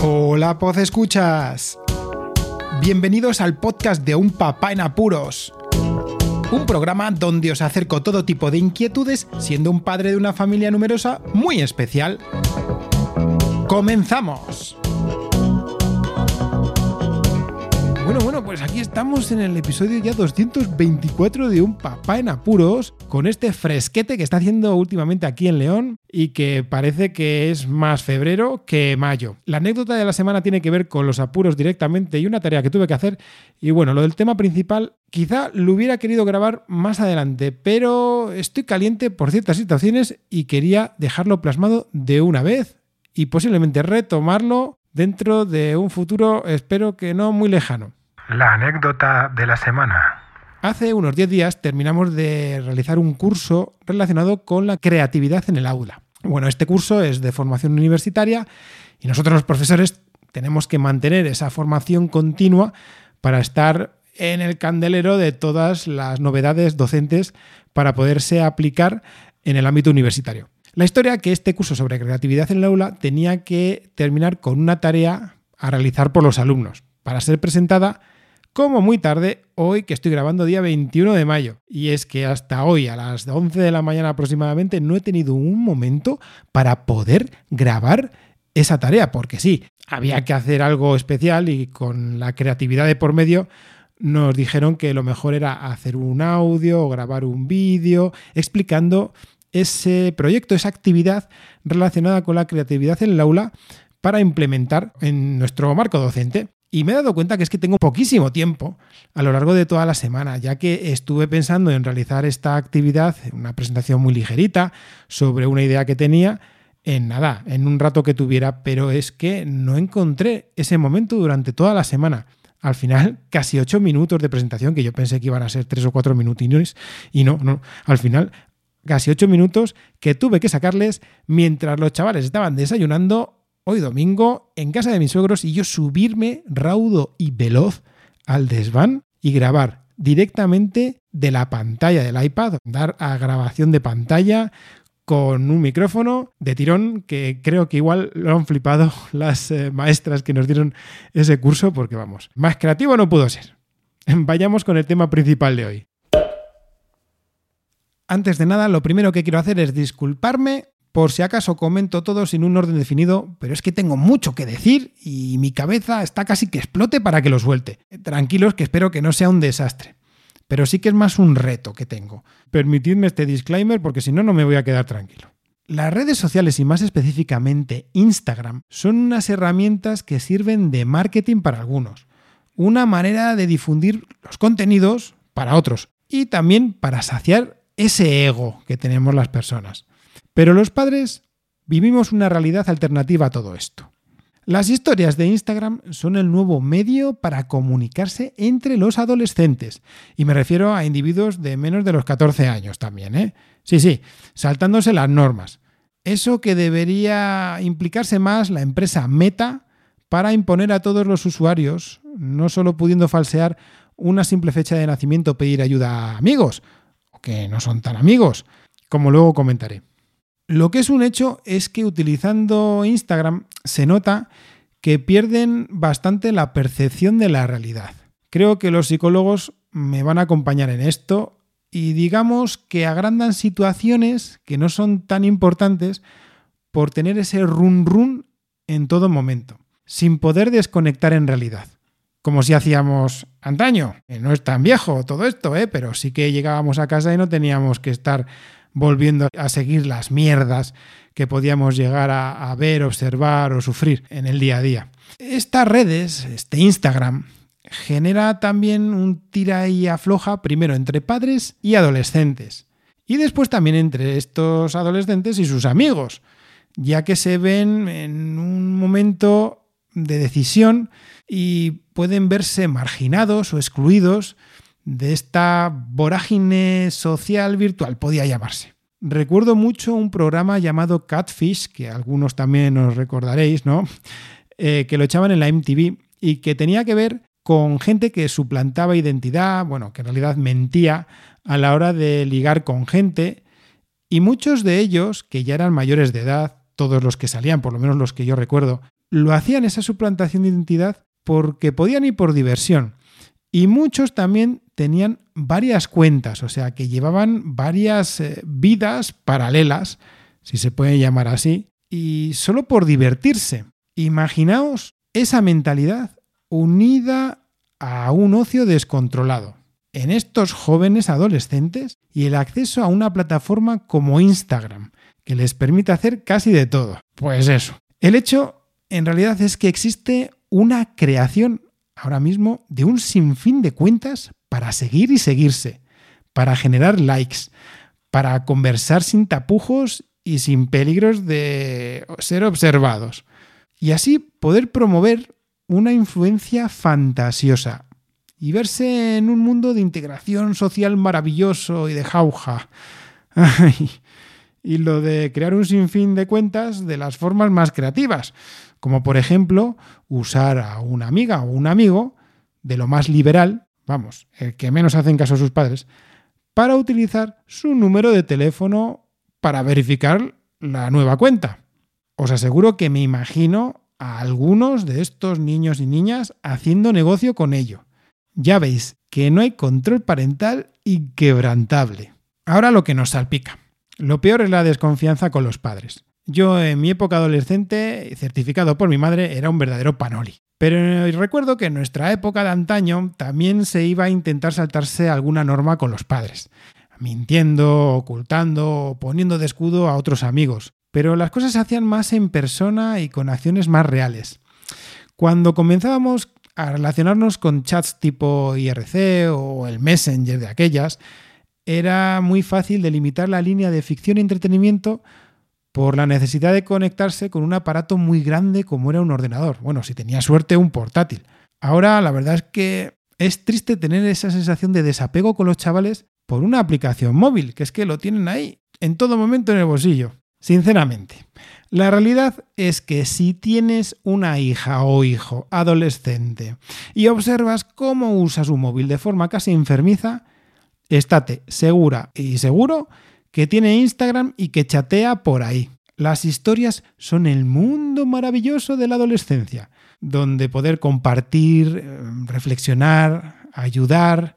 Hola, Poz Escuchas. Bienvenidos al podcast de Un Papá en Apuros. Un programa donde os acerco todo tipo de inquietudes, siendo un padre de una familia numerosa muy especial. ¡Comenzamos! Bueno, bueno, pues aquí estamos en el episodio ya 224 de Un Papá en Apuros, con este fresquete que está haciendo últimamente aquí en León y que parece que es más febrero que mayo. La anécdota de la semana tiene que ver con los apuros directamente y una tarea que tuve que hacer. Y bueno, lo del tema principal quizá lo hubiera querido grabar más adelante, pero estoy caliente por ciertas situaciones y quería dejarlo plasmado de una vez y posiblemente retomarlo dentro de un futuro, espero que no muy lejano. La anécdota de la semana. Hace unos 10 días terminamos de realizar un curso relacionado con la creatividad en el aula. Bueno, este curso es de formación universitaria y nosotros los profesores tenemos que mantener esa formación continua para estar en el candelero de todas las novedades docentes para poderse aplicar en el ámbito universitario. La historia que este curso sobre creatividad en el aula tenía que terminar con una tarea a realizar por los alumnos para ser presentada como muy tarde hoy que estoy grabando día 21 de mayo. Y es que hasta hoy a las 11 de la mañana aproximadamente no he tenido un momento para poder grabar esa tarea, porque sí, había que hacer algo especial y con la creatividad de por medio nos dijeron que lo mejor era hacer un audio o grabar un vídeo explicando ese proyecto, esa actividad relacionada con la creatividad en el aula para implementar en nuestro marco docente. Y me he dado cuenta que es que tengo poquísimo tiempo a lo largo de toda la semana, ya que estuve pensando en realizar esta actividad, una presentación muy ligerita sobre una idea que tenía, en nada, en un rato que tuviera, pero es que no encontré ese momento durante toda la semana. Al final, casi ocho minutos de presentación, que yo pensé que iban a ser tres o cuatro minutines, y no, no, al final, casi ocho minutos que tuve que sacarles mientras los chavales estaban desayunando hoy domingo en casa de mis suegros y yo subirme raudo y veloz al desván y grabar directamente de la pantalla del iPad, dar a grabación de pantalla con un micrófono de tirón que creo que igual lo han flipado las eh, maestras que nos dieron ese curso porque vamos, más creativo no pudo ser. Vayamos con el tema principal de hoy. Antes de nada, lo primero que quiero hacer es disculparme por si acaso comento todo sin un orden definido, pero es que tengo mucho que decir y mi cabeza está casi que explote para que lo suelte. Tranquilos que espero que no sea un desastre. Pero sí que es más un reto que tengo. Permitidme este disclaimer porque si no, no me voy a quedar tranquilo. Las redes sociales y más específicamente Instagram son unas herramientas que sirven de marketing para algunos, una manera de difundir los contenidos para otros y también para saciar ese ego que tenemos las personas. Pero los padres vivimos una realidad alternativa a todo esto. Las historias de Instagram son el nuevo medio para comunicarse entre los adolescentes. Y me refiero a individuos de menos de los 14 años también, ¿eh? Sí, sí, saltándose las normas. Eso que debería implicarse más la empresa Meta para imponer a todos los usuarios, no solo pudiendo falsear una simple fecha de nacimiento pedir ayuda a amigos, que no son tan amigos, como luego comentaré. Lo que es un hecho es que utilizando Instagram se nota que pierden bastante la percepción de la realidad. Creo que los psicólogos me van a acompañar en esto y digamos que agrandan situaciones que no son tan importantes por tener ese run run en todo momento, sin poder desconectar en realidad. Como si hacíamos antaño, no es tan viejo todo esto, ¿eh? pero sí que llegábamos a casa y no teníamos que estar volviendo a seguir las mierdas que podíamos llegar a, ver, observar o sufrir en el día a día. Estas redes, este Instagram, genera también un tira y afloja primero entre padres y adolescentes. Y después también entre estos adolescentes y sus amigos, ya que se ven en un momento de decisión y pueden verse marginados o excluidos de esta vorágine social virtual, podía llamarse. Recuerdo mucho un programa llamado Catfish, que algunos también os recordaréis, ¿no? Eh, que lo echaban en la MTV y que tenía que ver con gente que suplantaba identidad, bueno, que en realidad mentía a la hora de ligar con gente, y muchos de ellos, que ya eran mayores de edad, todos los que salían, por lo menos los que yo recuerdo, lo hacían esa suplantación de identidad porque podían ir por diversión. Y muchos también tenían varias cuentas, o sea, que llevaban varias eh, vidas paralelas, si se puede llamar así, y solo por divertirse. Imaginaos esa mentalidad unida a un ocio descontrolado. En estos jóvenes adolescentes y el acceso a una plataforma como Instagram, que les permite hacer casi de todo. Pues eso. El hecho, en realidad, es que existe una creación ahora mismo de un sinfín de cuentas para seguir y seguirse, para generar likes, para conversar sin tapujos y sin peligros de ser observados. Y así poder promover una influencia fantasiosa y verse en un mundo de integración social maravilloso y de jauja. y lo de crear un sinfín de cuentas de las formas más creativas, como por ejemplo usar a una amiga o un amigo de lo más liberal, vamos, el que menos hacen caso a sus padres, para utilizar su número de teléfono para verificar la nueva cuenta. Os aseguro que me imagino a algunos de estos niños y niñas haciendo negocio con ello. Ya veis que no hay control parental inquebrantable. Ahora lo que nos salpica. Lo peor es la desconfianza con los padres. Yo en mi época adolescente, certificado por mi madre, era un verdadero panoli. Pero recuerdo que en nuestra época de antaño también se iba a intentar saltarse alguna norma con los padres, mintiendo, ocultando poniendo de escudo a otros amigos. Pero las cosas se hacían más en persona y con acciones más reales. Cuando comenzábamos a relacionarnos con chats tipo IRC o el Messenger de aquellas, era muy fácil delimitar la línea de ficción y entretenimiento por la necesidad de conectarse con un aparato muy grande como era un ordenador. Bueno, si tenía suerte, un portátil. Ahora la verdad es que es triste tener esa sensación de desapego con los chavales por una aplicación móvil, que es que lo tienen ahí, en todo momento en el bolsillo. Sinceramente, la realidad es que si tienes una hija o hijo adolescente y observas cómo usa su móvil de forma casi enfermiza, estate segura y seguro que tiene Instagram y que chatea por ahí. Las historias son el mundo maravilloso de la adolescencia, donde poder compartir, eh, reflexionar, ayudar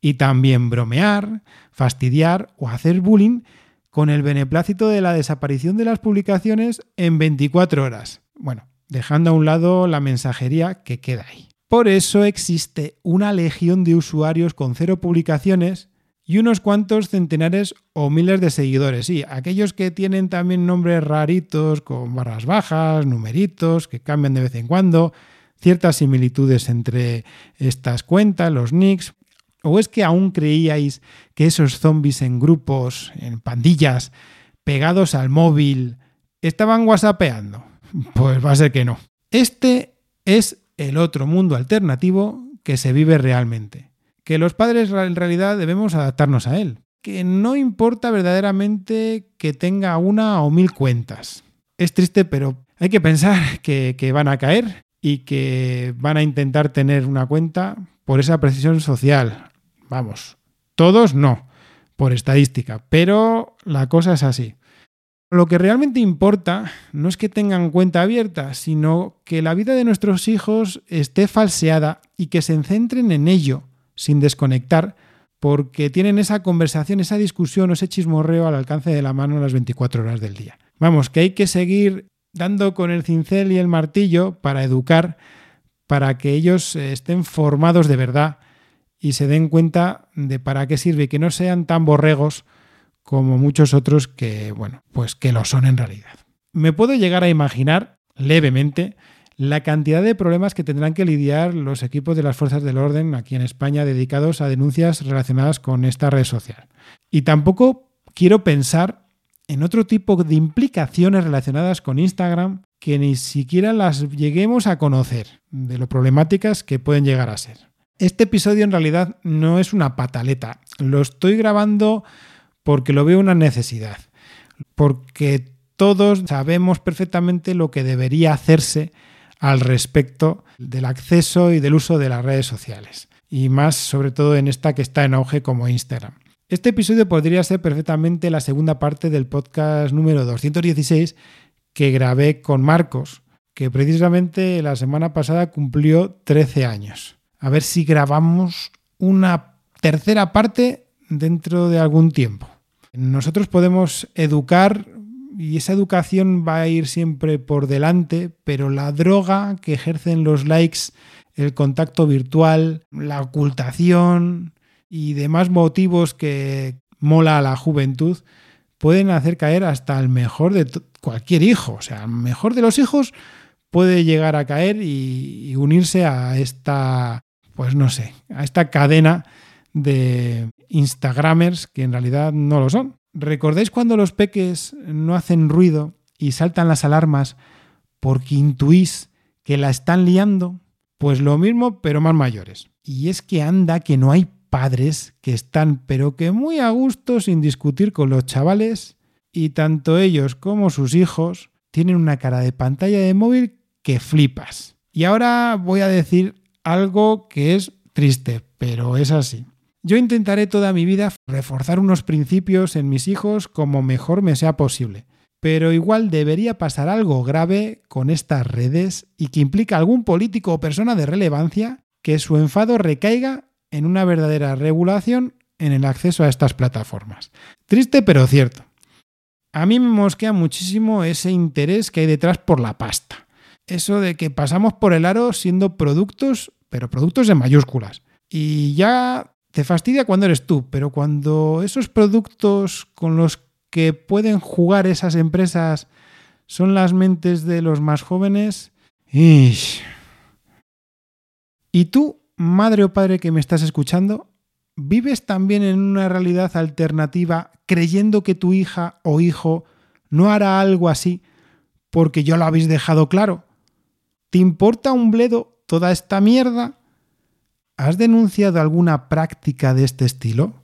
y también bromear, fastidiar o hacer bullying con el beneplácito de la desaparición de las publicaciones en 24 horas. Bueno, dejando a un lado la mensajería que queda ahí. Por eso existe una legión de usuarios con cero publicaciones y unos cuantos centenares o miles de seguidores. Sí, aquellos que tienen también nombres raritos con barras bajas, numeritos, que cambian de vez en cuando, ciertas similitudes entre estas cuentas, los nicks. ¿O es que aún creíais que esos zombies en grupos, en pandillas, pegados al móvil, estaban whatsappeando? Pues va a ser que no. Este es el otro mundo alternativo que se vive realmente. Que los padres en realidad debemos adaptarnos a él. Que no importa verdaderamente que tenga una o mil cuentas. Es triste, pero hay que pensar que, que van a caer y que van a intentar tener una cuenta por esa precisión social. Vamos, todos no, por estadística, pero la cosa es así. Lo que realmente importa no es que tengan cuenta abierta, sino que la vida de nuestros hijos esté falseada y que se centren en ello, sin desconectar, porque tienen esa conversación, esa discusión o ese chismorreo al alcance de la mano las 24 horas del día. Vamos, que hay que seguir dando con el cincel y el martillo para educar, para que ellos estén formados de verdad y se den cuenta de para qué sirve y que no sean tan borregos como muchos otros que, bueno, pues que lo son en realidad. Me puedo llegar a imaginar levemente la cantidad de problemas que tendrán que lidiar los equipos de las fuerzas del orden aquí en España dedicados a denuncias relacionadas con esta red social. Y tampoco quiero pensar en otro tipo de implicaciones relacionadas con Instagram que ni siquiera las lleguemos a conocer, de lo problemáticas que pueden llegar a ser. Este episodio en realidad no es una pataleta, lo estoy grabando porque lo veo una necesidad, porque todos sabemos perfectamente lo que debería hacerse al respecto del acceso y del uso de las redes sociales, y más sobre todo en esta que está en auge como Instagram. Este episodio podría ser perfectamente la segunda parte del podcast número 216 que grabé con Marcos, que precisamente la semana pasada cumplió 13 años. A ver si grabamos una tercera parte dentro de algún tiempo. Nosotros podemos educar y esa educación va a ir siempre por delante, pero la droga que ejercen los likes, el contacto virtual, la ocultación y demás motivos que mola a la juventud, pueden hacer caer hasta el mejor de cualquier hijo. O sea, el mejor de los hijos puede llegar a caer y, y unirse a esta, pues no sé, a esta cadena de Instagramers que en realidad no lo son. ¿Recordáis cuando los peques no hacen ruido y saltan las alarmas porque intuís que la están liando? Pues lo mismo, pero más mayores. Y es que anda que no hay padres que están, pero que muy a gusto sin discutir con los chavales, y tanto ellos como sus hijos tienen una cara de pantalla de móvil que flipas. Y ahora voy a decir algo que es triste, pero es así. Yo intentaré toda mi vida reforzar unos principios en mis hijos como mejor me sea posible. Pero igual debería pasar algo grave con estas redes y que implica algún político o persona de relevancia que su enfado recaiga en una verdadera regulación en el acceso a estas plataformas. Triste pero cierto. A mí me mosquea muchísimo ese interés que hay detrás por la pasta. Eso de que pasamos por el aro siendo productos, pero productos en mayúsculas. Y ya te fastidia cuando eres tú, pero cuando esos productos con los que pueden jugar esas empresas son las mentes de los más jóvenes... Y tú, madre o padre que me estás escuchando, ¿vives también en una realidad alternativa creyendo que tu hija o hijo no hará algo así porque yo lo habéis dejado claro? ¿Te importa un bledo toda esta mierda? ¿Has denunciado alguna práctica de este estilo?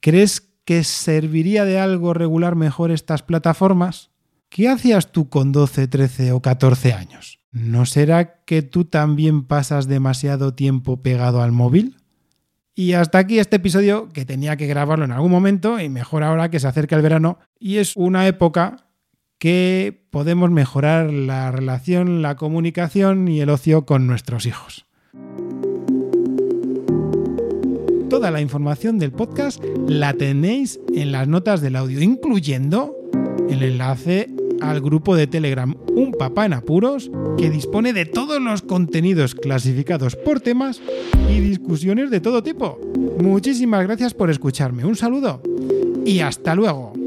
¿Crees que serviría de algo regular mejor estas plataformas? ¿Qué hacías tú con 12, 13 o 14 años? ¿No será que tú también pasas demasiado tiempo pegado al móvil? Y hasta aquí este episodio que tenía que grabarlo en algún momento y mejor ahora que se acerca el verano y es una época que podemos mejorar la relación, la comunicación y el ocio con nuestros hijos. Toda la información del podcast la tenéis en las notas del audio, incluyendo el enlace al grupo de Telegram Un Papá en Apuros, que dispone de todos los contenidos clasificados por temas y discusiones de todo tipo. Muchísimas gracias por escucharme. Un saludo y hasta luego.